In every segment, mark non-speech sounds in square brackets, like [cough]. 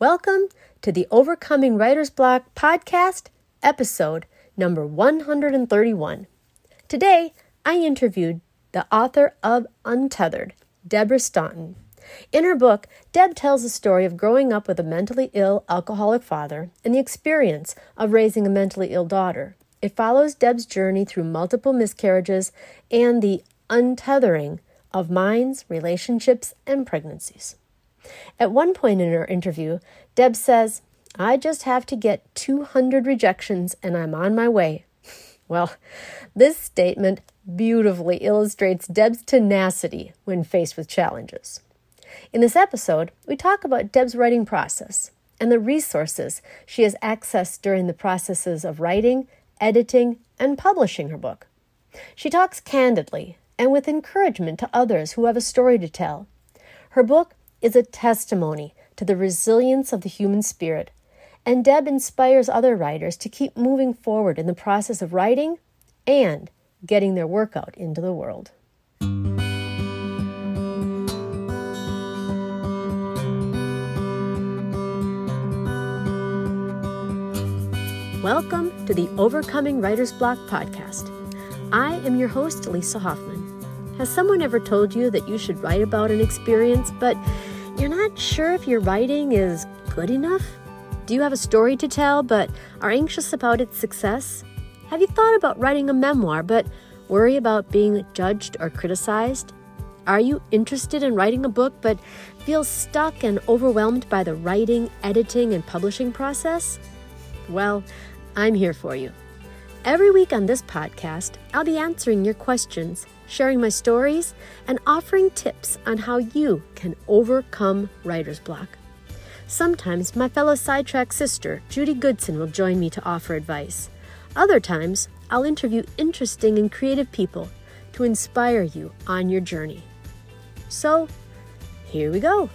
Welcome to the Overcoming Writer's Block podcast, episode number 131. Today, I interviewed the author of Untethered, Deborah Staunton. In her book, Deb tells the story of growing up with a mentally ill alcoholic father and the experience of raising a mentally ill daughter. It follows Deb's journey through multiple miscarriages and the untethering of minds, relationships, and pregnancies. At one point in her interview, Deb says, I just have to get 200 rejections and I'm on my way. [laughs] Well, this statement beautifully illustrates Deb's tenacity when faced with challenges. In this episode, we talk about Deb's writing process and the resources she has accessed during the processes of writing, editing, and publishing her book. She talks candidly and with encouragement to others who have a story to tell. Her book is a testimony to the resilience of the human spirit, and Deb inspires other writers to keep moving forward in the process of writing and getting their work out into the world. Welcome to the Overcoming Writer's Block podcast. I am your host, Lisa Hoffman. Has someone ever told you that you should write about an experience, but you're not sure if your writing is good enough? Do you have a story to tell, but are anxious about its success? Have you thought about writing a memoir, but worry about being judged or criticized? Are you interested in writing a book, but feel stuck and overwhelmed by the writing, editing, and publishing process? Well, I'm here for you. Every week on this podcast, I'll be answering your questions sharing my stories, and offering tips on how you can overcome writer's block. Sometimes my fellow sidetrack sister, Judy Goodson, will join me to offer advice. Other times, I'll interview interesting and creative people to inspire you on your journey. So, here we go.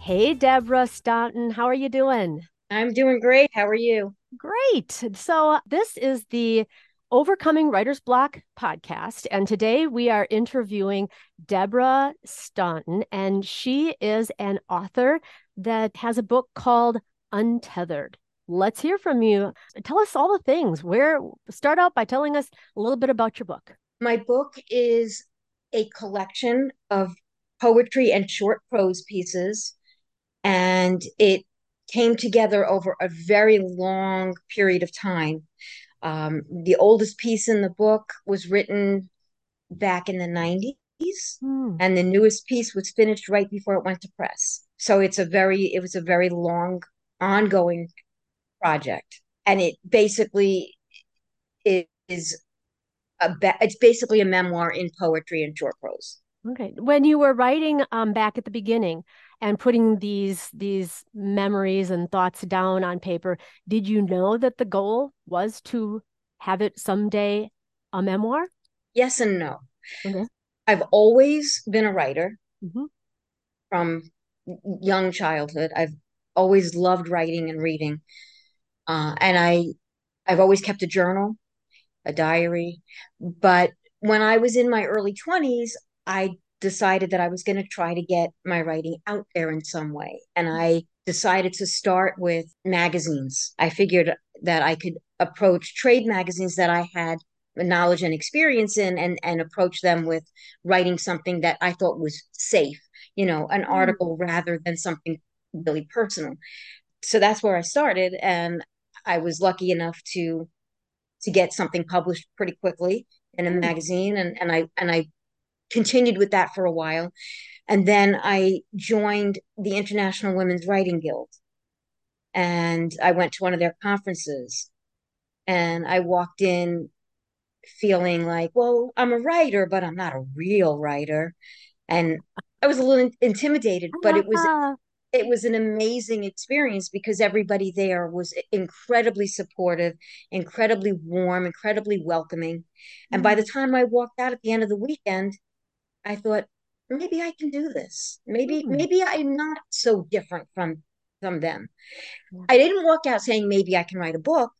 Hey, Deborah Staunton, how are you doing? I'm doing great. How are you? Great. So, this is the Overcoming Writer's Block podcast. And today we are interviewing Deborah Staunton, and she is an author that has a book called Untethered. Let's hear from you. Tell us all the things. Where start out by telling us a little bit about your book. My book is a collection of poetry and short prose pieces, and it came together over a very long period of time. Um, the oldest piece in the book was written back in the 90s, hmm. and the newest piece was finished right before it went to press. So it's a very, it was a very long, ongoing project, and it basically is a, it's basically a memoir in poetry and short prose. Okay. When you were writing um, back at the beginning, and putting these these memories and thoughts down on paper did you know that the goal was to have it someday a memoir? Yes and no. Okay. i've always been a writer. Mm-hmm. from young childhood i've always loved writing and reading. Uh, and i i've always kept a journal a diary. But when i was in my early 20s i decided that I was going to try to get my writing out there in some way. And I decided to start with magazines. I figured that I could approach trade magazines that I had knowledge and experience in and, and approach them with writing something that I thought was safe, you know, an mm. article rather than something really personal. So that's where I started. And I was lucky enough to to get something published pretty quickly in a mm. magazine and, and I and I continued with that for a while. And then I joined the International Women's Writing Guild. And I went to one of their conferences. And I walked in feeling like, well, I'm a writer, but I'm not a real writer. And I was a little intimidated, but it was it was an amazing experience because everybody there was incredibly supportive, incredibly warm, incredibly welcoming. And by mm-hmm. the time I walked out at the end of the weekend, I thought maybe I can do this. Maybe mm. maybe I'm not so different from from them. Yeah. I didn't walk out saying maybe I can write a book,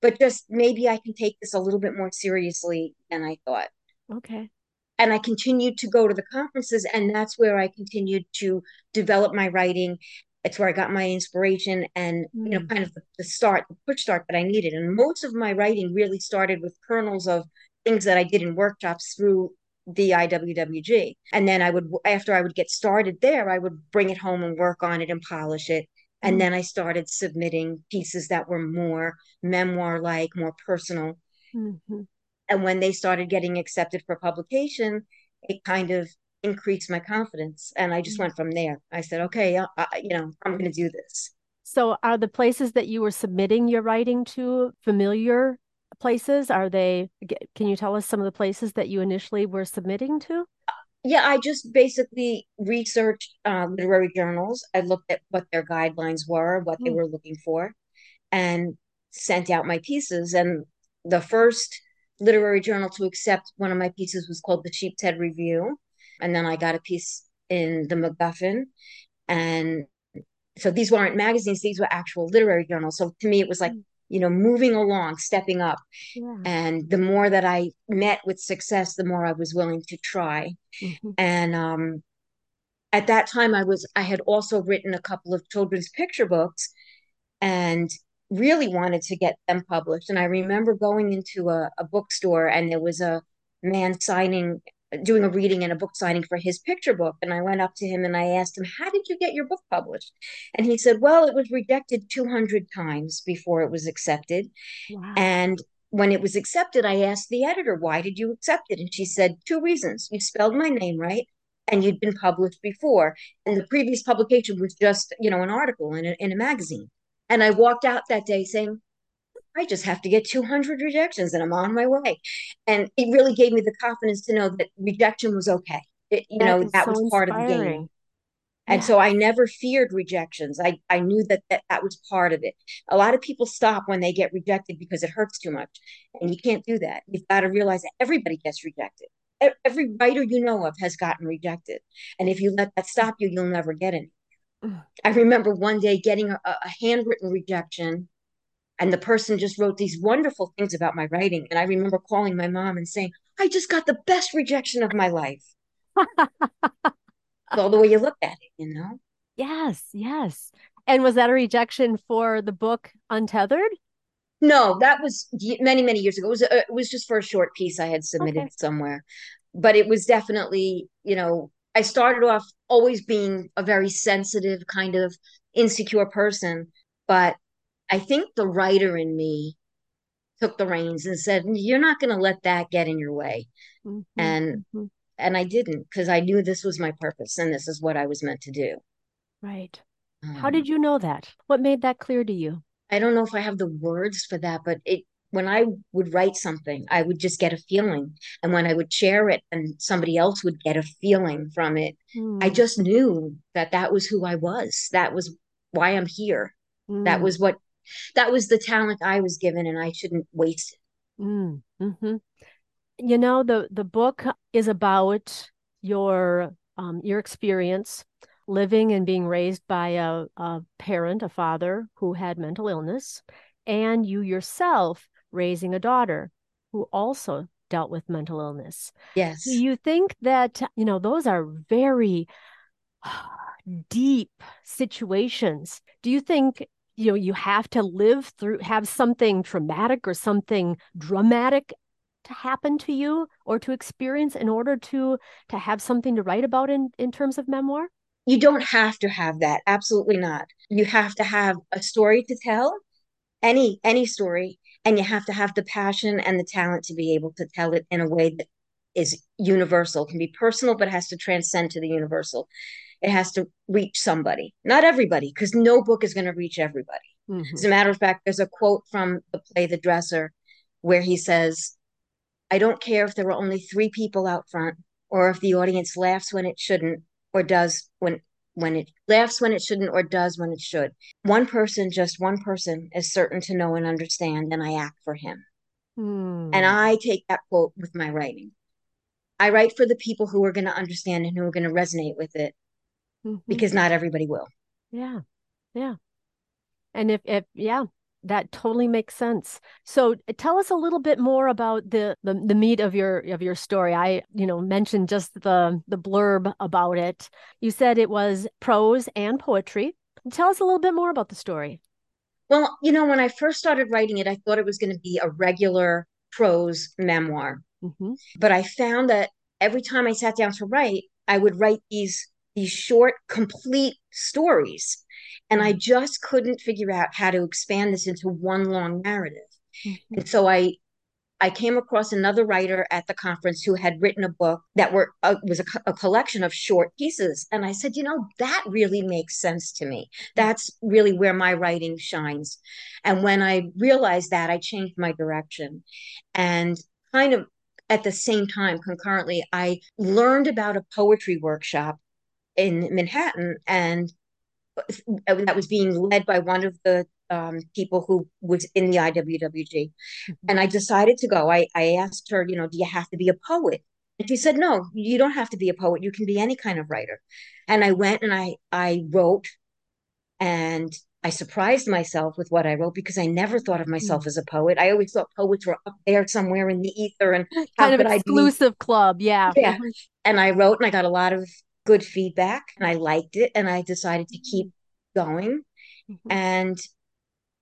but just maybe I can take this a little bit more seriously than I thought. Okay. And I continued to go to the conferences, and that's where I continued to develop my writing, it's where I got my inspiration and mm. you know mm. kind of the, the start, the push start that I needed. And most of my writing really started with kernels of things that I did in workshops through the IWWG. And then I would, after I would get started there, I would bring it home and work on it and polish it. And mm-hmm. then I started submitting pieces that were more memoir like, more personal. Mm-hmm. And when they started getting accepted for publication, it kind of increased my confidence. And I just mm-hmm. went from there. I said, okay, I, I, you know, I'm going to do this. So, are the places that you were submitting your writing to familiar places? Are they, can you tell us some of the places that you initially were submitting to? Yeah, I just basically researched uh, literary journals. I looked at what their guidelines were, what mm. they hmm. were looking for, and sent out my pieces. And the first literary journal to accept one of my pieces was called the Sheepshead Review. And then I got a piece in the MacGuffin. And so these weren't magazines, these were actual literary journals. So to me, it was like, mm you know, moving along, stepping up. Yeah. And the more that I met with success, the more I was willing to try. Mm-hmm. And um, at that time, I was I had also written a couple of children's picture books, and really wanted to get them published. And I remember going into a, a bookstore, and there was a man signing doing a reading and a book signing for his picture book. And I went up to him and I asked him, How did you get your book published? And he said, Well, it was rejected 200 times before it was accepted. Wow. And when it was accepted, I asked the editor, Why did you accept it? And she said, Two reasons. You spelled my name right. And you'd been published before. And the previous publication was just, you know, an article in a, in a magazine. And I walked out that day saying, I just have to get 200 rejections and I'm on my way. And it really gave me the confidence to know that rejection was okay. It, you that know, that so was part inspiring. of the game. And yeah. so I never feared rejections. I, I knew that, that that was part of it. A lot of people stop when they get rejected because it hurts too much. And you can't do that. You've got to realize that everybody gets rejected. Every writer you know of has gotten rejected. And if you let that stop you, you'll never get any. I remember one day getting a, a handwritten rejection and the person just wrote these wonderful things about my writing. And I remember calling my mom and saying, I just got the best rejection of my life. well, the way you look at it, you know? Yes, yes. And was that a rejection for the book Untethered? No, that was many, many years ago. It was, it was just for a short piece I had submitted okay. somewhere. But it was definitely, you know, I started off always being a very sensitive, kind of insecure person. But I think the writer in me took the reins and said, "You're not going to let that get in your way," mm-hmm. and mm-hmm. and I didn't because I knew this was my purpose and this is what I was meant to do. Right. Um, How did you know that? What made that clear to you? I don't know if I have the words for that, but it when I would write something, I would just get a feeling. And when I would share it and somebody else would get a feeling from it, mm. I just knew that that was who I was. That was why I'm here. Mm. That was what that was the talent I was given, and I shouldn't waste it. Mm, hmm You know the the book is about your um, your experience living and being raised by a, a parent, a father who had mental illness, and you yourself raising a daughter who also dealt with mental illness. Yes. Do you think that, you know, those are very [sighs] deep situations? Do you think you know you have to live through have something traumatic or something dramatic to happen to you or to experience in order to to have something to write about in in terms of memoir? You don't have to have that absolutely not. You have to have a story to tell any any story and you have to have the passion and the talent to be able to tell it in a way that is universal can be personal but has to transcend to the universal it has to reach somebody, not everybody, because no book is going to reach everybody. Mm-hmm. As a matter of fact, there's a quote from the play The Dresser where he says, I don't care if there are only three people out front or if the audience laughs when it shouldn't or does when when it laughs when it shouldn't or does when it should. One person, just one person, is certain to know and understand, and I act for him. Mm. And I take that quote with my writing. I write for the people who are going to understand and who are going to resonate with it mm-hmm. because not everybody will. Yeah. Yeah. And if, if, yeah, that totally makes sense. So tell us a little bit more about the, the the meat of your of your story. I, you know, mentioned just the the blurb about it. You said it was prose and poetry. Tell us a little bit more about the story. Well, you know, when I first started writing it, I thought it was going to be a regular prose memoir. Mm-hmm. But I found that every time I sat down to write, I would write these these short, complete stories. And I mm-hmm. just couldn't figure out how to expand this into one long narrative. Mm-hmm. And so I I came across another writer at the conference who had written a book that were uh, was a, a, collection of short pieces, and I said, you know, that really makes sense to me. That's really where my writing shines. And when I realized that, I changed my direction, and kind of at the same time, concurrently, I learned about a poetry workshop in Manhattan, and uh, that was being led by one of the um, people who was in the IWWG. Mm-hmm. And I decided to go. I, I asked her, you know, do you have to be a poet? And she said, no, you don't have to be a poet. You can be any kind of writer. And I went and I, I wrote and I surprised myself with what I wrote because I never thought of myself mm-hmm. as a poet. I always thought poets were up there somewhere in the ether and [gasps] kind of exclusive club. Yeah. Yeah. And I wrote and I got a lot of good feedback and I liked it and I decided to keep going. Mm-hmm. And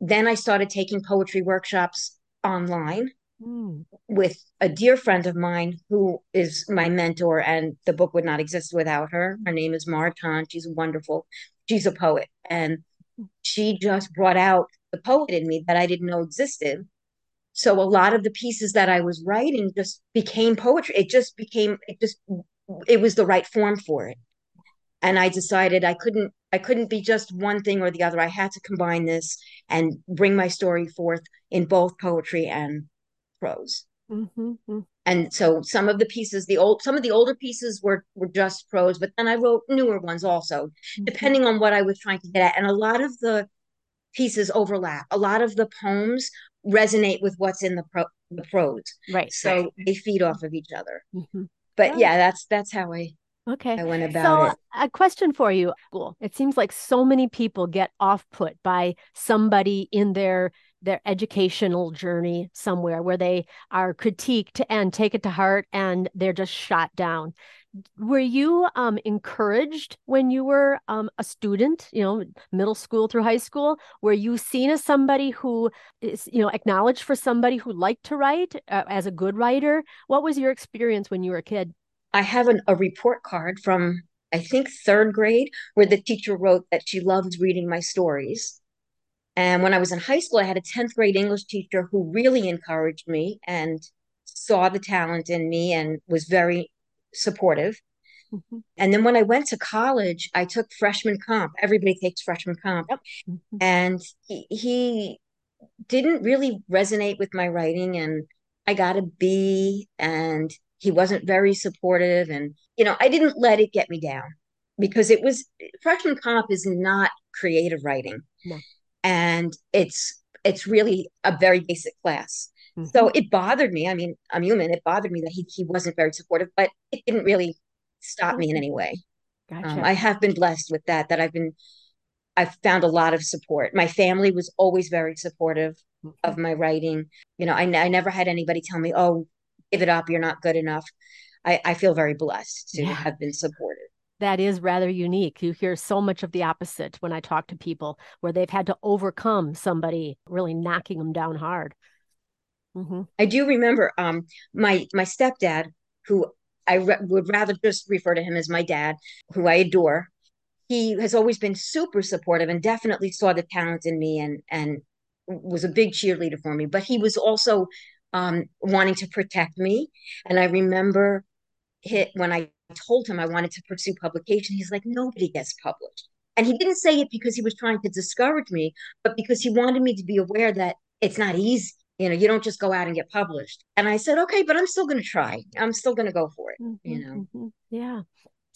then I started taking poetry workshops online mm. with a dear friend of mine who is my mentor, and the book would not exist without her. Her name is Martin. She's wonderful. She's a poet, and she just brought out the poet in me that I didn't know existed. So a lot of the pieces that I was writing just became poetry. It just became, it just, it was the right form for it. And I decided I couldn't I couldn't be just one thing or the other. I had to combine this and bring my story forth in both poetry and prose. Mm-hmm, mm-hmm. And so some of the pieces, the old, some of the older pieces were were just prose, but then I wrote newer ones also, mm-hmm. depending on what I was trying to get at. And a lot of the pieces overlap. A lot of the poems resonate with what's in the, pro- the prose. Right. So right. they feed off of each other. Mm-hmm. But oh. yeah, that's that's how I Okay. I went about so, it. A question for you. Cool. It seems like so many people get off put by somebody in their their educational journey somewhere where they are critiqued and take it to heart and they're just shot down. Were you um, encouraged when you were um, a student, you know, middle school through high school? Were you seen as somebody who is, you know, acknowledged for somebody who liked to write uh, as a good writer? What was your experience when you were a kid? I have an, a report card from, I think, third grade, where the teacher wrote that she loved reading my stories. And when I was in high school, I had a 10th grade English teacher who really encouraged me and saw the talent in me and was very supportive. Mm-hmm. And then when I went to college, I took freshman comp. Everybody takes freshman comp. Yep. Mm-hmm. And he, he didn't really resonate with my writing. And I got a B. And he wasn't very supportive and you know i didn't let it get me down because it was freshman comp is not creative writing and it's it's really a very basic class mm-hmm. so it bothered me i mean i'm human it bothered me that he, he wasn't very supportive but it didn't really stop me in any way gotcha. um, i have been blessed with that that i've been i've found a lot of support my family was always very supportive mm-hmm. of my writing you know I, I never had anybody tell me oh give it up, you're not good enough. I, I feel very blessed to yeah. have been supported. That is rather unique. You hear so much of the opposite when I talk to people where they've had to overcome somebody really knocking them down hard. Mm-hmm. I do remember um, my my stepdad, who I re- would rather just refer to him as my dad, who I adore. He has always been super supportive and definitely saw the talent in me and and was a big cheerleader for me. But he was also um, wanting to protect me. And I remember hit when I told him I wanted to pursue publication, he's like, nobody gets published. And he didn't say it because he was trying to discourage me, but because he wanted me to be aware that it's not easy. You know, you don't just go out and get published. And I said, okay, but I'm still going to try. I'm still going to go for it. Mm-hmm, you know? Mm-hmm. Yeah.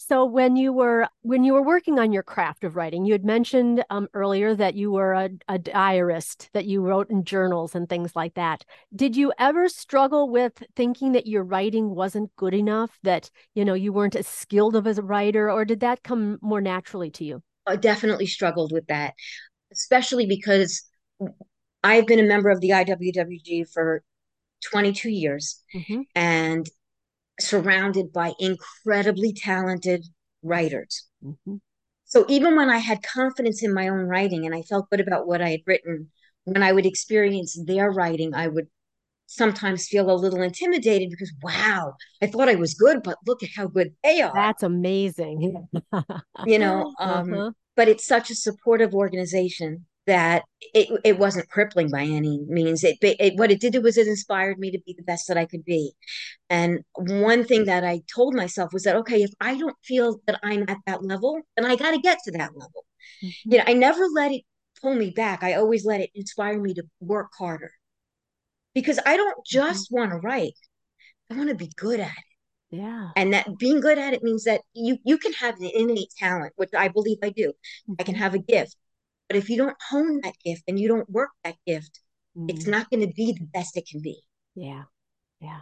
So when you were when you were working on your craft of writing, you had mentioned um, earlier that you were a, a diarist, that you wrote in journals and things like that. Did you ever struggle with thinking that your writing wasn't good enough, that you know you weren't as skilled of as a writer, or did that come more naturally to you? I definitely struggled with that, especially because I've been a member of the IWWG for 22 years, mm-hmm. and surrounded by incredibly talented writers. Mm-hmm. So even when I had confidence in my own writing and I felt good about what I had written, when I would experience their writing, I would sometimes feel a little intimidated because wow, I thought I was good, but look at how good they are. That's amazing. you know, [laughs] um, uh-huh. but it's such a supportive organization that it, it wasn't crippling by any means. It, it, what it did was it inspired me to be the best that I could be. And one thing that I told myself was that okay, if I don't feel that I'm at that level, then I got to get to that level. Mm-hmm. You know, I never let it pull me back. I always let it inspire me to work harder because I don't mm-hmm. just mm-hmm. want to write. I want to be good at it. Yeah. And that being good at it means that you you can have an innate talent, which I believe I do. Mm-hmm. I can mm-hmm. have a gift. But if you don't hone that gift and you don't work that gift, mm-hmm. it's not going to be the best it can be. Yeah. Yeah.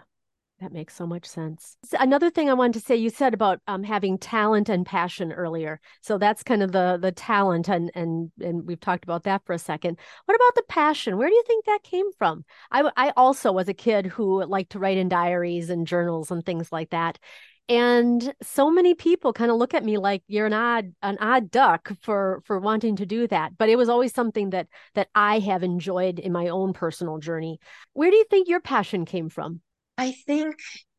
That makes so much sense. Another thing I wanted to say, you said about um, having talent and passion earlier. So that's kind of the the talent, and and and we've talked about that for a second. What about the passion? Where do you think that came from? I I also was a kid who liked to write in diaries and journals and things like that. And so many people kind of look at me like you're an odd an odd duck for for wanting to do that. But it was always something that that I have enjoyed in my own personal journey. Where do you think your passion came from? I think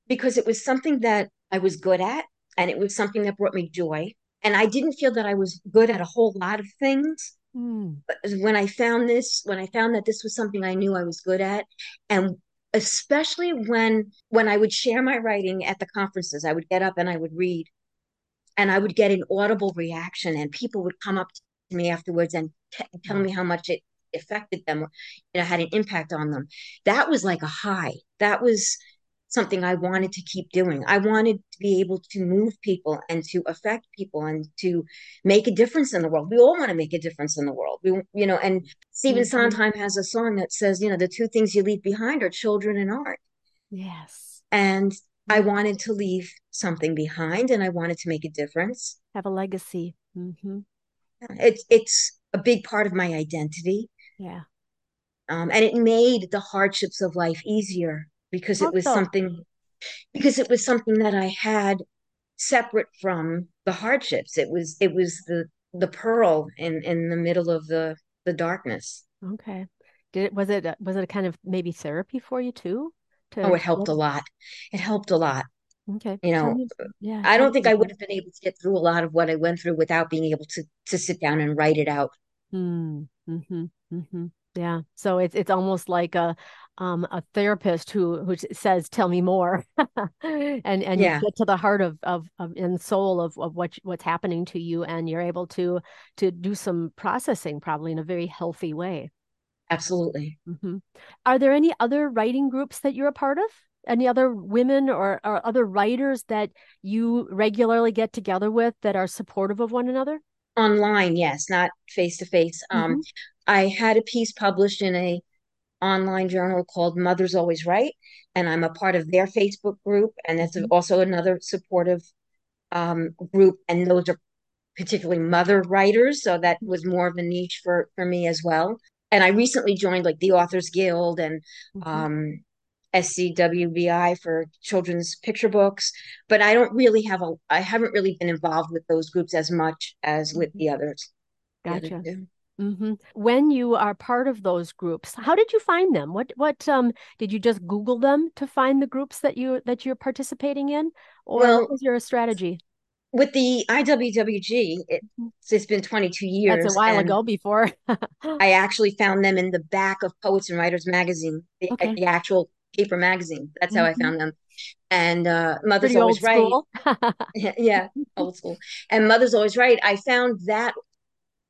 because it was something that I was good at and it was something that brought me joy. And I didn't feel that I was good at a whole lot of things. Mm. But when I found this, when I found that this was something I knew I was good at, and especially when when I would share my writing at the conferences, I would get up and I would read, and I would get an audible reaction, and people would come up to me afterwards and t- tell me how much it affected them, you know, had an impact on them. That was like a high. That was something I wanted to keep doing. I wanted to be able to move people and to affect people and to make a difference in the world. We all want to make a difference in the world. We, you know, and Stephen mm-hmm. Sondheim has a song that says, you know, the two things you leave behind are children and art. Yes. And I wanted to leave something behind and I wanted to make a difference. Have a legacy. Mm-hmm. It's it's a big part of my identity. Yeah. Um, and it made the hardships of life easier because it was something because it was something that I had separate from the hardships. It was it was the the pearl in in the middle of the the darkness. Okay. Did it was it was it a kind of maybe therapy for you too? To oh, it helped a lot. It helped a lot. Okay. You know, yeah. I don't think I would have been able to get through a lot of what I went through without being able to to sit down and write it out. Mm, mm-hmm. Mm-hmm. Yeah. So it's it's almost like a um, a therapist who who says, "Tell me more," [laughs] and and yeah. you get to the heart of of, of and soul of of what what's happening to you, and you're able to to do some processing, probably in a very healthy way. Absolutely. Mm-hmm. Are there any other writing groups that you're a part of? Any other women or, or other writers that you regularly get together with that are supportive of one another? Online, yes, not face to face. Um, I had a piece published in a online journal called Mothers Always Write, and I'm a part of their Facebook group, and it's mm-hmm. also another supportive um, group, and those are particularly mother writers, so that was more of a niche for for me as well. And I recently joined like the Authors Guild and mm-hmm. um, SCBWI for children's picture books, but I don't really have a I haven't really been involved with those groups as much as with mm-hmm. the others. Gotcha. The other Mm-hmm. When you are part of those groups, how did you find them? What what um did you just Google them to find the groups that you that you're participating in, or well, what was your strategy? With the IWWG, it, mm-hmm. it's been 22 years. That's a while ago. Before [laughs] I actually found them in the back of Poets and Writers magazine, the, okay. the actual paper magazine. That's how mm-hmm. I found them. And uh, Mother's Pretty always right. yeah, [laughs] [laughs] yeah, old school. And Mothers Always Write. I found that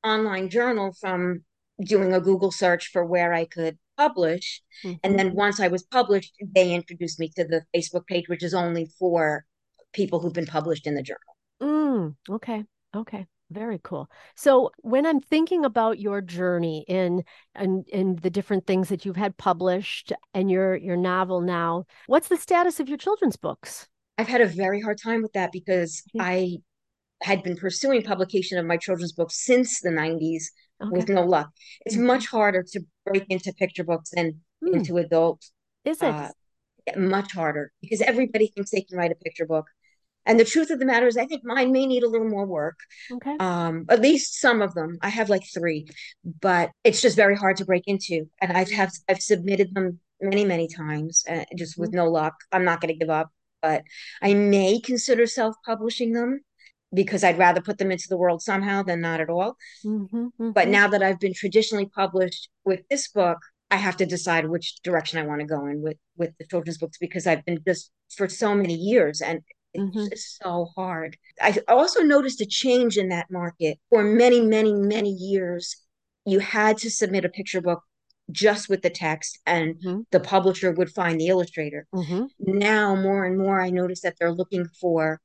online journal from doing a Google search for where I could publish. Mm-hmm. And then once I was published, they introduced me to the Facebook page, which is only for people who've been published in the journal. Mm, okay. Okay. Very cool. So when I'm thinking about your journey in and in, in the different things that you've had published and your your novel now, what's the status of your children's books? I've had a very hard time with that because mm-hmm. I had been pursuing publication of my children's books since the 90s okay. with no luck. It's mm-hmm. much harder to break into picture books than mm. into adult. Is it? Uh, much harder because everybody thinks they can write a picture book. And the truth of the matter is, I think mine may need a little more work. Okay. Um, at least some of them. I have like three, but it's just very hard to break into. And I've have I've submitted them many many times, uh, just with mm-hmm. no luck. I'm not going to give up, but I may consider self publishing them because I'd rather put them into the world somehow than not at all. Mm-hmm, mm-hmm. But now that I've been traditionally published with this book, I have to decide which direction I want to go in with with the children's books because I've been just for so many years and it's mm-hmm. just so hard. I also noticed a change in that market. For many, many, many years, you had to submit a picture book just with the text and mm-hmm. the publisher would find the illustrator. Mm-hmm. Now, more and more, I notice that they're looking for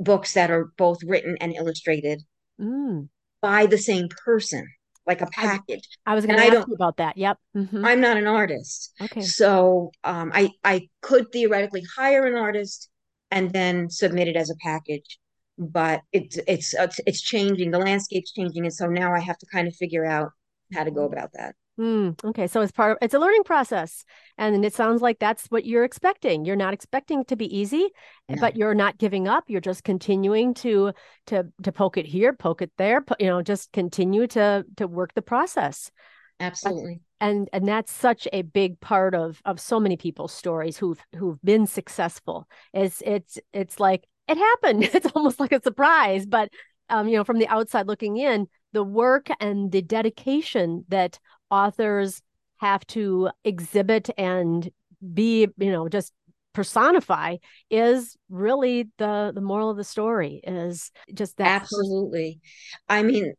books that are both written and illustrated mm. by the same person like a package. I, was going to ask you about that. Yep. Mm-hmm. I'm not an artist. Okay. So um, I I could theoretically hire an artist and then submit it as a package, but it's it's it's changing. The landscape's changing, and so now I have to kind of figure out how to go about that. Mm, okay, so it's part of it's a learning process, and it sounds like that's what you're expecting. You're not expecting to be easy, no. but you're not giving up. You're just continuing to to to poke it here, poke it there. You know, just continue to to work the process. Absolutely. And and that's such a big part of of so many people's stories who've who've been successful. Is it's it's like it happened. [laughs] It's almost like a surprise, but um, you know, from the outside looking in, the work and the dedication that authors have to exhibit and be, you know, just personify is really the the moral of the story is just that. Absolutely. I mean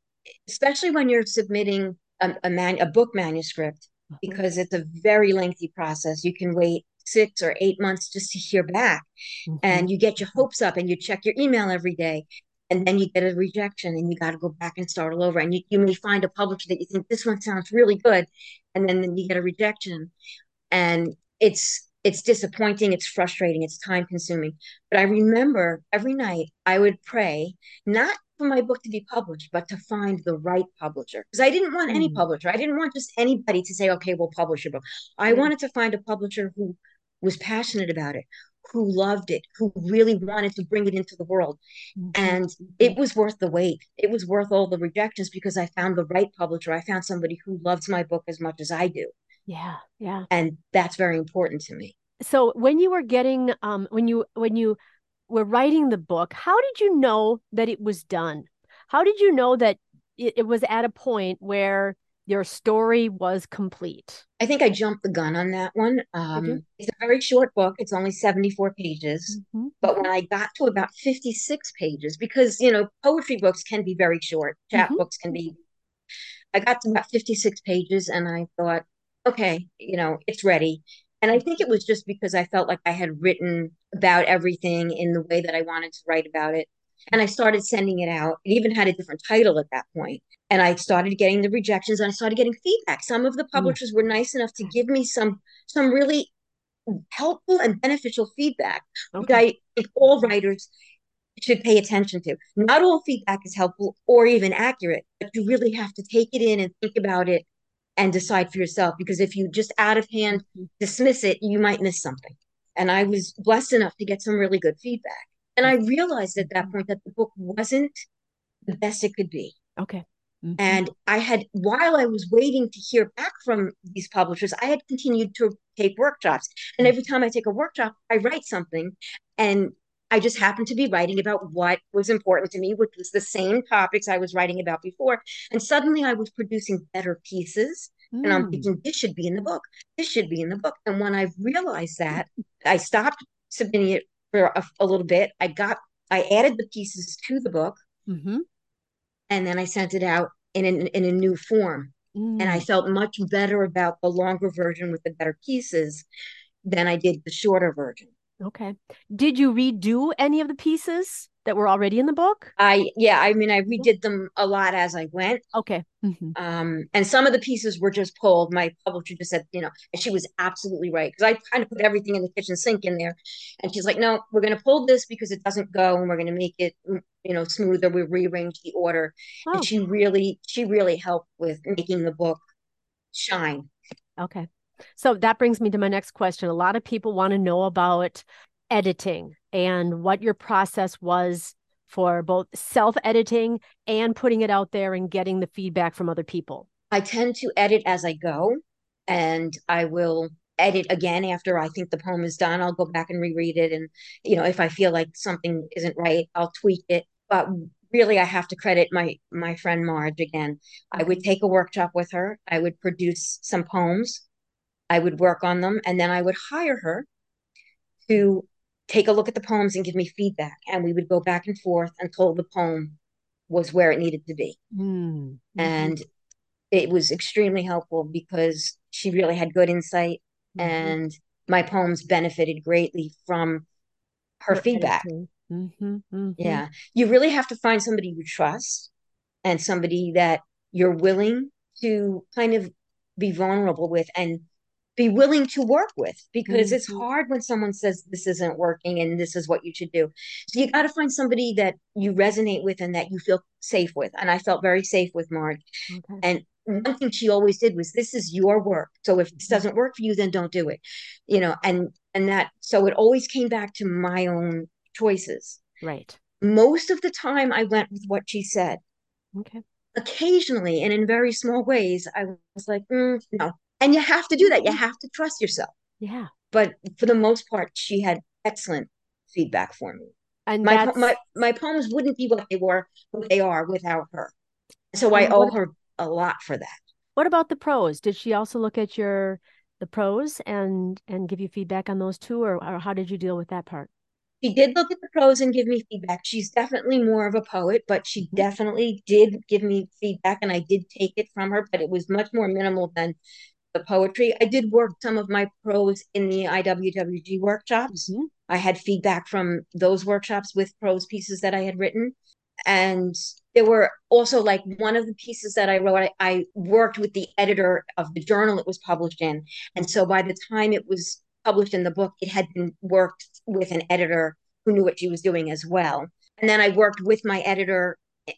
especially when you're submitting a, a man a book manuscript mm-hmm. because it's a very lengthy process. You can wait six or eight months just to hear back. Mm-hmm. and you get your hopes up and you check your email every day and then you get a rejection and you got to go back and start all over. And you, you may find a publisher that you think this one sounds really good and then, then you get a rejection. And it's it's disappointing it's frustrating it's time consuming but i remember every night i would pray not for my book to be published but to find the right publisher. Because i didn't want mm. any publisher. I didn't want just anybody to say okay we'll publish your book. I mm. wanted to find a publisher who was passionate about it who loved it, who really wanted to bring it into the world. Mm-hmm. And it was worth the wait. It was worth all the rejections because I found the right publisher. I found somebody who loves my book as much as I do. Yeah. Yeah. And that's very important to me. So when you were getting um when you when you were writing the book, how did you know that it was done? How did you know that it, it was at a point where your story was complete. I think I jumped the gun on that one. Um, it's a very short book. It's only 74 pages. Mm-hmm. But when I got to about 56 pages, because, you know, poetry books can be very short, chap mm-hmm. books can be, I got to about 56 pages and I thought, okay, you know, it's ready. And I think it was just because I felt like I had written about everything in the way that I wanted to write about it. And I started sending it out. It even had a different title at that point. And I started getting the rejections and I started getting feedback. Some of the mm. publishers mm. were nice enough to give me some some really helpful and beneficial feedback, okay. which I think all writers should pay attention to. Not all feedback is helpful or even accurate, but you really have to take it in and think about it and decide for yourself. Because if you just out of hand mm. dismiss it, you might miss something. And I was blessed enough to get some really good feedback. And I realized at that point that the book wasn't the best it could be. Okay. Mm-hmm. And I had, while I was waiting to hear back from these publishers, I had continued to take workshops. And every time I take a workshop, I write something. And I just happened to be writing about what was important to me, which was the same topics I was writing about before. And suddenly I was producing better pieces. Mm. And I'm mm. thinking, this should be in the book. This should be in the book. And when I realized that, I stopped submitting it for a, a little bit. I got, I added the pieces to the book, mm-hmm. and then I sent it out in an, in a new form. Mm. And I felt much better about the longer version with the better pieces than I did the shorter version. Okay. Did you redo any of the pieces? That were already in the book? I yeah, I mean I redid them a lot as I went. Okay. Mm-hmm. Um, and some of the pieces were just pulled. My publisher just said, you know, and she was absolutely right because I kind of put everything in the kitchen sink in there, and she's like, no, we're going to pull this because it doesn't go, and we're going to make it, mm, you know, smoother. We rearrange the order, oh. and she really, she really helped with making the book shine. Okay. So that brings me to my next question. A lot of people want to know about editing and what your process was for both self editing and putting it out there and getting the feedback from other people? I tend to edit as I go, and I will edit again after I think the poem is done. I'll go back and reread it. And, you know, if I feel like something isn't right, I'll tweak it. But really, I have to credit my my friend Marge again. I would take a workshop with her. I would produce some poems. I would work on them, and then I would hire her to take a look at the poems and give me feedback. And we would go back and forth until the poem was where it needed to be. Mm-hmm. And it was extremely helpful because she really had good insight mm-hmm. and my poems benefited greatly from her, her feedback. Mm-hmm, mm-hmm. Yeah. You really have to find somebody you trust and somebody that you're willing to kind of be vulnerable with and be willing to work with because mm-hmm. it's hard when someone says this isn't working and this is what you should do. So you got to find somebody that you resonate with and that you feel safe with. And I felt very safe with Marge. Okay. And one thing she always did was this is your work. So if this doesn't work for you, then don't do it. You know, and and that so it always came back to my own choices. Right. Most of the time I went with what she said. Okay. Occasionally and in very small ways, I was like, mm, no, and you have to do that. You mm-hmm. have to trust yourself. Yeah. But for the most part, she had excellent feedback for me. And my my my poems wouldn't be what they were, what they are without her. So I owe her a lot for that. What about the prose? Did she also look at your the prose and and give you feedback on those too, or, or how did you deal with that part? She did look at the prose and give me feedback. She's definitely more of a poet, but she definitely did give me feedback, and I did take it from her, but it was much more minimal than the poetry. I did work some of my prose in the IWWG workshops. Mm-hmm. I had feedback from those workshops with prose pieces that I had written. And there were also like one of the pieces that I wrote, I, I worked with the editor of the journal it was published in. And so by the time it was published in the book, it had been worked with an editor who knew what she was doing as well. And then I worked with my editor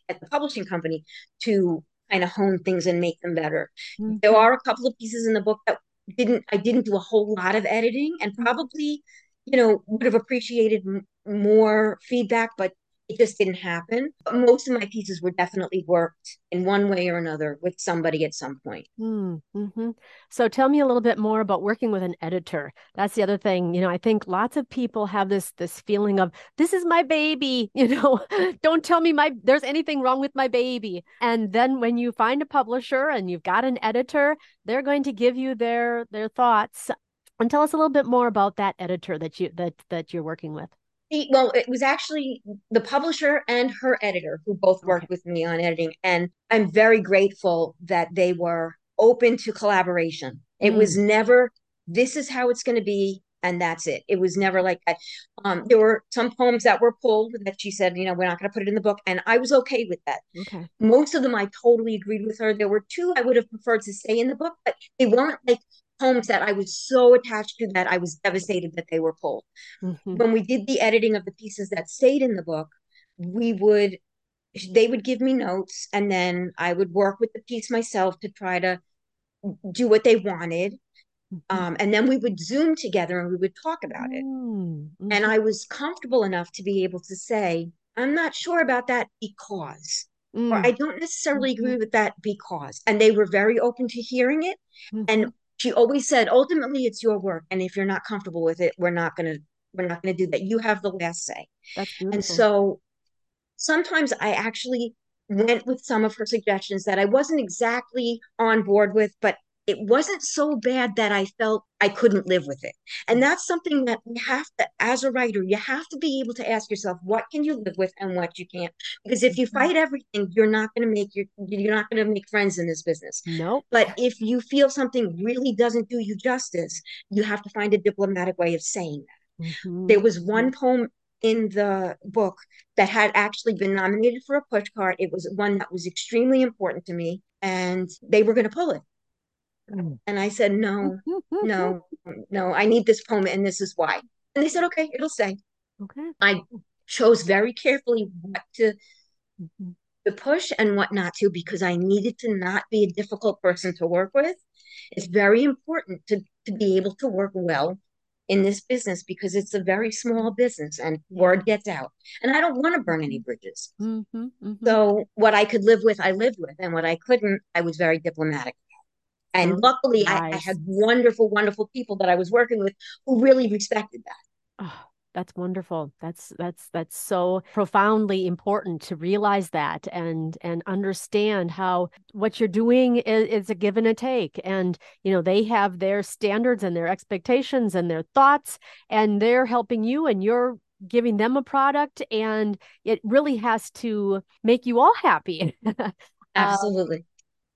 at the publishing company to kind of hone things and make them better. Mm-hmm. There are a couple of pieces in the book that didn't I didn't do a whole lot of editing and probably you know would have appreciated m- more feedback but it just didn't happen. But most of my pieces were definitely worked in one way or another with somebody at some point. Hmm, mm-hmm. So tell me a little bit more about working with an editor. That's the other thing. You know, I think lots of people have this this feeling of this is my baby. [laughs] You know, don't tell me my there's anything wrong with my baby. And then when you find a publisher and you've got an editor, they're going to give you their their thoughts. And tell us a little bit more about that editor that you that that you're working with well, it was actually the publisher and her editor who both worked okay. with me on editing. And I'm very grateful that they were open to collaboration. It mm. was never, this is how it's going to be. And that's it. It was never like that. Um, there were some poems that were pulled that she said, you know, we're not going to put it in the book. And I was okay with that. Okay. Most of them I totally agreed with her. There were two I would have preferred to stay in the book, but they weren't like poems that I was so attached to that I was devastated that they were pulled. Mm-hmm. When we did the editing of the pieces that stayed in the book, we would they would give me notes and then I would work with the piece myself to try to do what they wanted. Mm-hmm. Um, and then we would zoom together and we would talk about it. Mm-hmm. And I was comfortable enough to be able to say, I'm not sure about that because, mm. or I don't necessarily mm-hmm. agree with that because. And they were very open to hearing it. And mm-hmm she always said ultimately it's your work and if you're not comfortable with it we're not going to we're not going to do that you have the last say and so sometimes i actually went with some of her suggestions that i wasn't exactly on board with but it wasn't so bad that I felt I couldn't live with it. And that's something that you have to, as a writer, you have to be able to ask yourself, what can you live with and what you can't? Because if you mm-hmm. fight everything, you're not going to make your, you're not going to make friends in this business. No. Nope. But if you feel something really doesn't do you justice, you have to find a diplomatic way of saying that. Mm-hmm. There was one poem in the book that had actually been nominated for a Pushcart. It was one that was extremely important to me, and they were going to pull it. And I said, no, no, no, I need this poem and this is why. And they said, okay, it'll stay. Okay. I chose very carefully what to, mm-hmm. to push and what not to because I needed to not be a difficult person to work with. It's very important to, to be able to work well in this business because it's a very small business and word gets out. And I don't want to burn any bridges. Mm-hmm, mm-hmm. So what I could live with, I lived with. And what I couldn't, I was very diplomatic and oh, luckily, nice. I, I, had wonderful, wonderful people that I was working with who really respected that. Oh, that's wonderful. That's that's that's so profoundly important to realize that and and understand how what you're doing is, is a give and a take. And you know they have their standards and their expectations and their thoughts, and they're helping you, and you're giving them a product, and it really has to make you all happy. [laughs] Uh, Absolutely.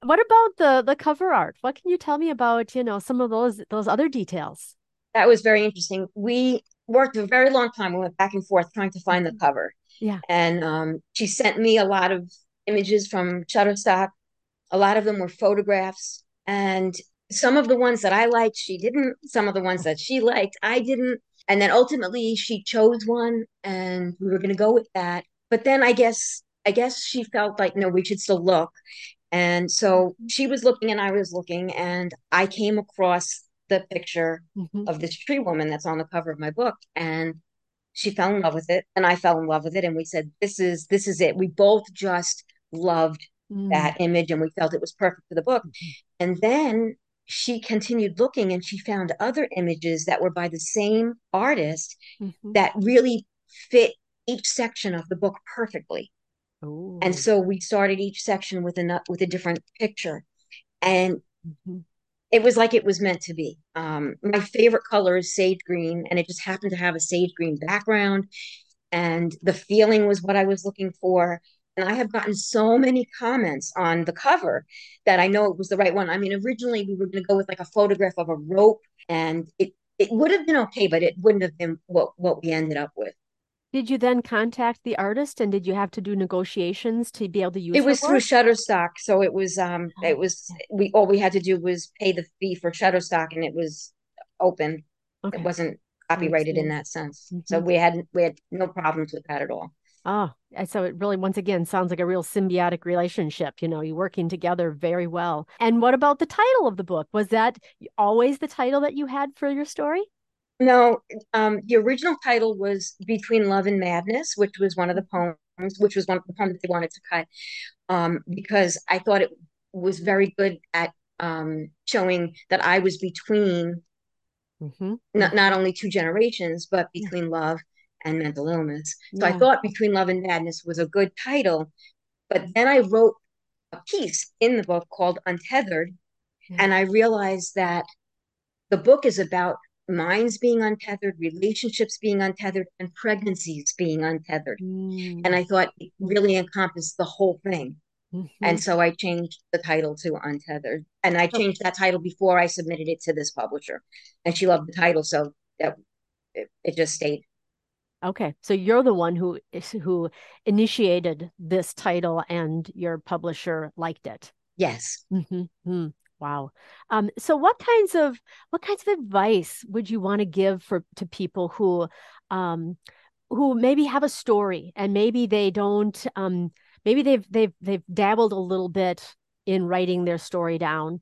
What about the the cover art? What can you tell me about, you know, some of those those other details? That was very interesting. We worked a very long time. We went back and forth trying to find the mm-hmm. cover. Yeah. And um, she sent me a lot of images from Shutterstock. A lot of them were photographs. And some of the ones that I liked, she didn't. Some of the ones that she liked, I didn't. And then ultimately she chose one and we were going to go with that. But then I guess I guess she felt like no, we should still look. And so mm-hmm. she was looking and I was looking, and I came across the picture mm-hmm. of this tree woman that's on the cover of my book. And she fell in love with it, and I fell in love with it. And we said, This is this is it. We both just loved mm-hmm. that image and we felt it was perfect for the book. Mm-hmm. And then she continued looking and she found other images that were by the same artist mm-hmm. that really fit each section of the book perfectly. Ooh. And so we started each section with a with a different picture, and mm-hmm. it was like it was meant to be. Um, my favorite color is sage green, and it just happened to have a sage green background, and the feeling was what I was looking for. And I have gotten so many comments on the cover that I know it was the right one. I mean, originally we were going to go with like a photograph of a rope, and it it would have been okay, but it wouldn't have been what what we ended up with. Did you then contact the artist and did you have to do negotiations to be able to use it It was through Shutterstock. So it was um oh, it was we all we had to do was pay the fee for Shutterstock and it was open. Okay. It wasn't copyrighted in that sense. Mm-hmm. So we had we had no problems with that at all. Oh, so it really, once again, sounds like a real symbiotic relationship. You know, you're working together very well. And what about the title of the book? Was that always the title that you had for your story? No, um, the original title was Between Love and Madness, which was one of the poems, which was one of the poems that they wanted to cut, um, because I thought it was very good at um, showing that I was between mm-hmm. not, not only two generations, but between love and mental illness. So yeah. I thought Between Love and Madness was a good title. But then I wrote a piece in the book called Untethered, yeah. and I realized that the book is about minds being untethered, relationships being untethered, and pregnancies being untethered. Mm. And I thought it really encompassed the whole thing. Mm-hmm. And so I changed the title to Untethered. And I changed that title before I submitted it to this publisher. And she loved the title. So that it, it just stayed. Okay, so you're the one who who initiated this title, and your publisher liked it. Yes. Mm-hmm. Wow. Um, so what kinds of what kinds of advice would you want to give for to people who um, who maybe have a story and maybe they don't um, maybe they've they've they've dabbled a little bit in writing their story down,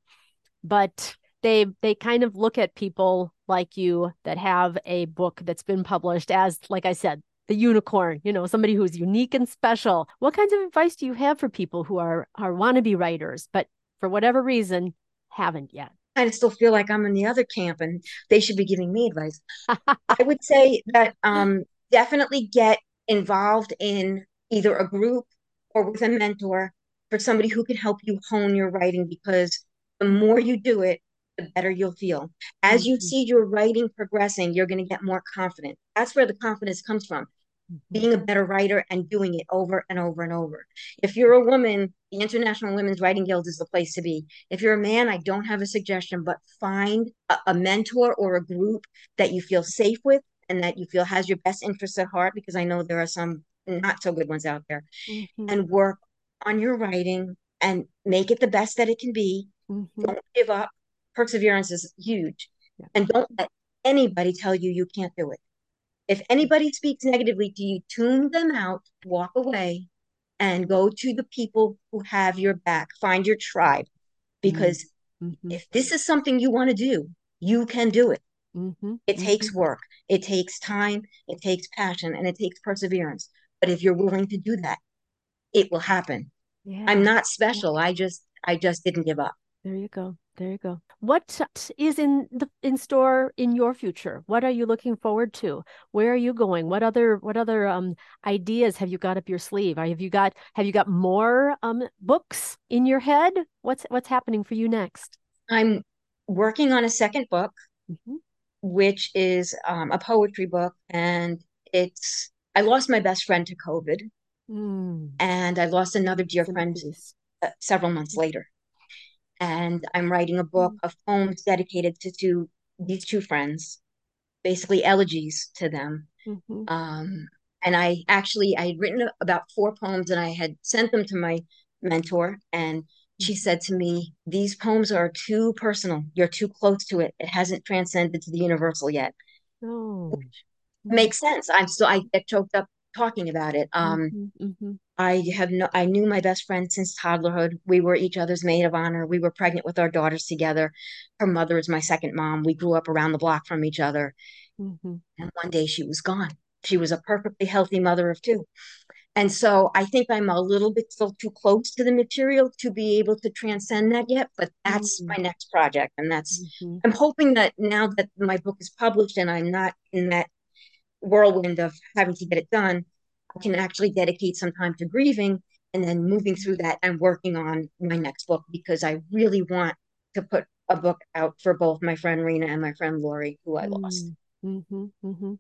but they they kind of look at people like you that have a book that's been published as like I said the unicorn, you know, somebody who's unique and special. What kinds of advice do you have for people who are are wannabe writers, but for whatever reason haven't yet. I still feel like I'm in the other camp and they should be giving me advice. I would say that um, definitely get involved in either a group or with a mentor for somebody who can help you hone your writing because the more you do it, the better you'll feel. As mm-hmm. you see your writing progressing, you're going to get more confident. That's where the confidence comes from being a better writer and doing it over and over and over. If you're a woman, the International Women's Writing Guild is the place to be. If you're a man, I don't have a suggestion, but find a, a mentor or a group that you feel safe with and that you feel has your best interests at heart, because I know there are some not so good ones out there, mm-hmm. and work on your writing and make it the best that it can be. Mm-hmm. Don't give up. Perseverance is huge. Yeah. And don't let anybody tell you you can't do it. If anybody speaks negatively to you, tune them out, walk away, and go to the people who have your back. Find your tribe. Because mm-hmm. if this is something you want to do, you can do it. Mm-hmm. It mm-hmm. takes work, it takes time, it takes passion, and it takes perseverance. But if you're willing to do that, it will happen. Yeah. I'm not special. I just I just didn't give up. There you go. There you go. What is in the in store in your future? What are you looking forward to? Where are you going? What other what other um ideas have you got up your sleeve? Have you got have you got more um books in your head? What's what's happening for you next? I'm working on a second book, mm-hmm. which is um, a poetry book, and it's I lost my best friend to COVID, mm. and I lost another dear friend uh, several months later and I'm writing a book mm. of poems dedicated to, to these two friends, basically elegies to them. Mm-hmm. Um, and I actually I had written about four poems and I had sent them to my mentor, and she mm. said to me, "These poems are too personal. You're too close to it. It hasn't transcended to the universal yet." Oh. makes sense. I'm still I get choked up talking about it. Um, mm-hmm, mm-hmm. I have no, I knew my best friend since toddlerhood. We were each other's maid of honor. We were pregnant with our daughters together. Her mother is my second mom. We grew up around the block from each other. Mm-hmm. And one day she was gone. She was a perfectly healthy mother of two. And so I think I'm a little bit still too close to the material to be able to transcend that yet, but that's mm-hmm. my next project. And that's, mm-hmm. I'm hoping that now that my book is published and I'm not in that whirlwind of having to get it done, I can actually dedicate some time to grieving and then moving through that and working on my next book because I really want to put a book out for both my friend Rena and my friend Lori, who I lost. Mm-hmm, mm-hmm.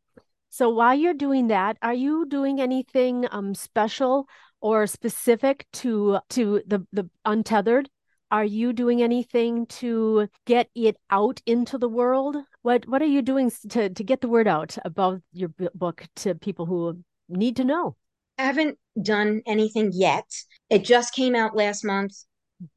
So while you're doing that, are you doing anything um, special or specific to to the the untethered? Are you doing anything to get it out into the world? What what are you doing to to get the word out about your book to people who need to know? I haven't done anything yet. It just came out last month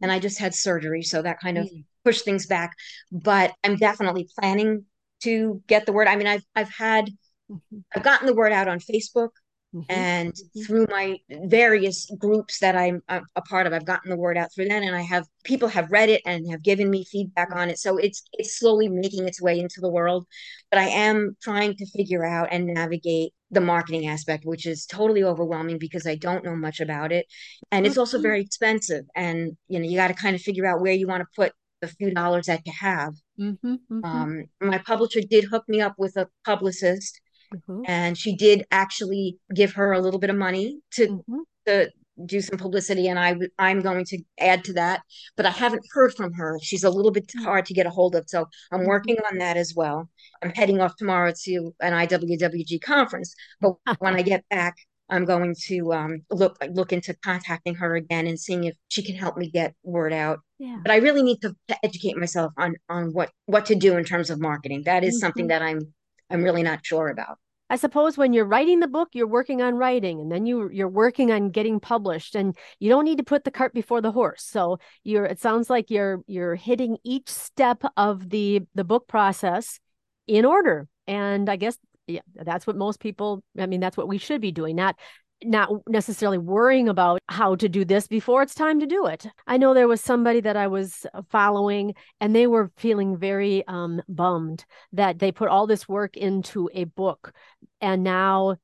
and I just had surgery. So that kind of pushed things back. But I'm definitely planning to get the word. I mean, I've I've had mm-hmm. I've gotten the word out on Facebook. Mm-hmm. And mm-hmm. through my various groups that I'm a part of, I've gotten the word out through that, and I have people have read it and have given me feedback on it. So it's it's slowly making its way into the world. But I am trying to figure out and navigate the marketing aspect, which is totally overwhelming because I don't know much about it, and it's also mm-hmm. very expensive. And you know, you got to kind of figure out where you want to put the few dollars that you have. Mm-hmm, mm-hmm. Um, my publisher did hook me up with a publicist Mm-hmm. And she did actually give her a little bit of money to mm-hmm. to do some publicity and I I'm going to add to that but I haven't heard from her she's a little bit mm. hard to get a hold of so I'm mm-hmm. working on that as well I'm heading off tomorrow to an IWWG conference but [laughs] when I get back I'm going to um, look look into contacting her again and seeing if she can help me get word out. Yeah. But I really need to, to educate myself on on what what to do in terms of marketing. That is mm-hmm. something that I'm I'm really not sure about. I suppose when you're writing the book, you're working on writing, and then you you're working on getting published, and you don't need to put the cart before the horse. So you're it sounds like you're you're hitting each step of the the book process in order. And I guess yeah, that's what most people. I mean, that's what we should be doing. Not not necessarily worrying about how to do this before it's time to do it. I know there was somebody that I was following and they were feeling very um, bummed that they put all this work into a book and now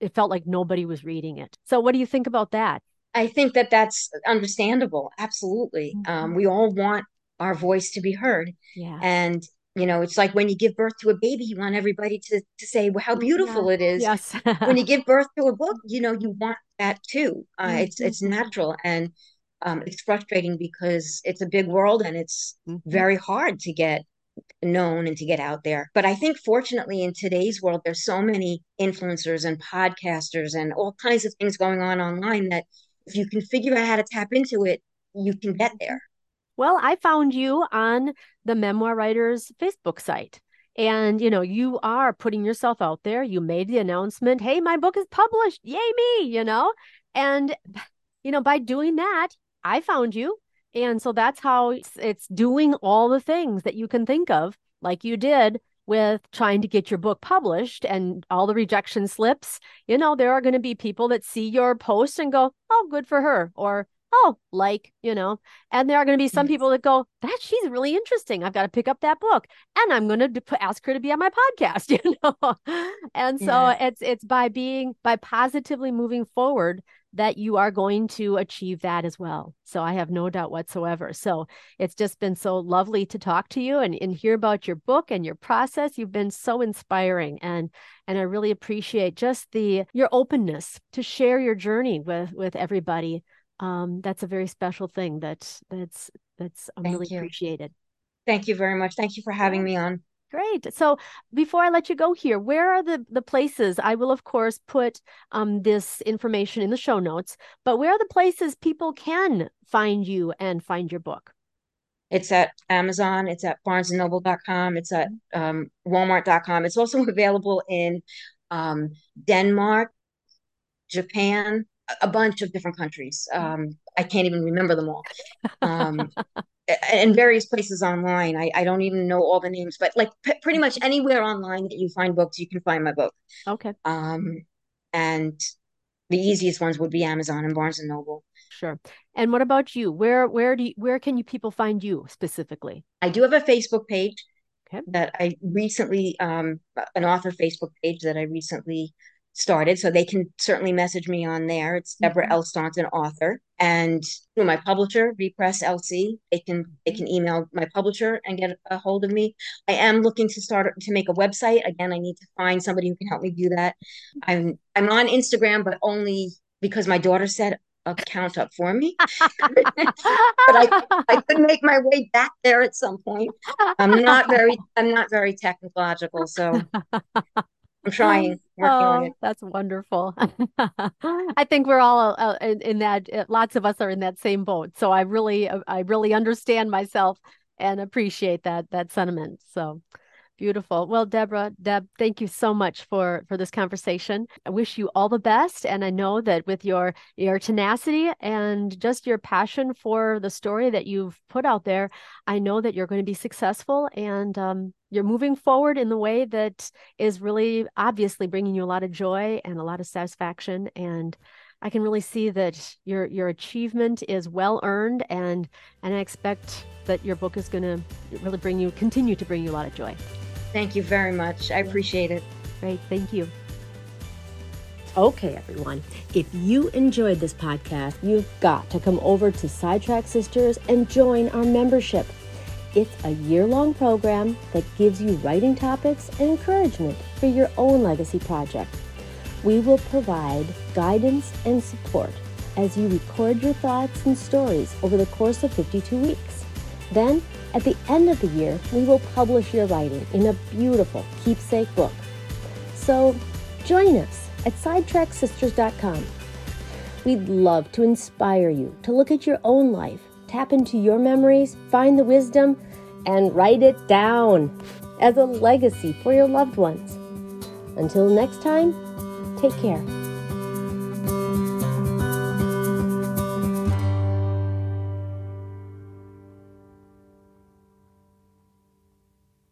it felt like nobody was reading it. So, what do you think about that? I think that that's understandable. Absolutely. Mm-hmm. Um, we all want our voice to be heard. Yeah. And you know it's like when you give birth to a baby you want everybody to, to say well how beautiful yeah. it is yes when you [laughs] give birth to a book you know you want that too uh, mm-hmm. it's it's natural and um, it's frustrating because it's a big world and it's mm-hmm. very hard to get known and to get out there but i think fortunately in today's world there's so many influencers and podcasters and all kinds of things going on online that if you can figure out how to tap into it you can get there well, I found you on the Memoir Writers Facebook site. And, you know, you are putting yourself out there. You made the announcement, hey, my book is published. Yay, me, you know? And, you know, by doing that, I found you. And so that's how it's, it's doing all the things that you can think of, like you did with trying to get your book published and all the rejection slips. You know, there are going to be people that see your post and go, oh, good for her. Or, oh, like, you know, and there are going to be some people that go, that she's really interesting. I've got to pick up that book and I'm going to ask her to be on my podcast, [laughs] you know? and so yeah. it's, it's by being, by positively moving forward that you are going to achieve that as well. So I have no doubt whatsoever. So it's just been so lovely to talk to you and, and hear about your book and your process. You've been so inspiring and and I really appreciate just the your openness to share your journey with with everybody um, that's a very special thing that that's that's I'm really you. appreciated. Thank you very much. Thank you for having me on. Great. So before I let you go here, where are the, the places? I will, of course, put um, this information in the show notes, but where are the places people can find you and find your book? It's at Amazon, it's at barnesandnoble.com, it's at um, walmart.com. It's also [laughs] available in um, Denmark, Japan, a bunch of different countries. Um, I can't even remember them all. Um, [laughs] and various places online. I, I don't even know all the names, but like p- pretty much anywhere online that you find books, you can find my book. Okay. Um, and the easiest ones would be Amazon and Barnes and Noble. Sure. And what about you? Where where do you, where can you people find you specifically? I do have a Facebook page okay. that I recently um an author Facebook page that I recently started. So they can certainly message me on there. It's Deborah mm-hmm. L. Staunton, author. And through my publisher, VPress LC, they can they can email my publisher and get a hold of me. I am looking to start to make a website. Again, I need to find somebody who can help me do that. I'm I'm on Instagram, but only because my daughter set account up for me. [laughs] but I I could make my way back there at some point. I'm not very I'm not very technological, so [laughs] I'm trying. oh, that's wonderful. [laughs] I think we're all uh, in, in, that. Uh, lots of us are in that same boat. So I really, uh, I really understand myself and appreciate that that sentiment. So Beautiful. Well, Deborah, Deb, thank you so much for for this conversation. I wish you all the best, and I know that with your your tenacity and just your passion for the story that you've put out there, I know that you're going to be successful, and um, you're moving forward in the way that is really obviously bringing you a lot of joy and a lot of satisfaction. And I can really see that your your achievement is well earned, and and I expect that your book is going to really bring you continue to bring you a lot of joy. Thank you very much. I appreciate it. Great. Thank you. Okay, everyone. If you enjoyed this podcast, you've got to come over to Sidetrack Sisters and join our membership. It's a year long program that gives you writing topics and encouragement for your own legacy project. We will provide guidance and support as you record your thoughts and stories over the course of 52 weeks. Then at the end of the year, we will publish your writing in a beautiful keepsake book. So join us at sidetracksisters.com. We'd love to inspire you to look at your own life, tap into your memories, find the wisdom, and write it down as a legacy for your loved ones. Until next time, take care.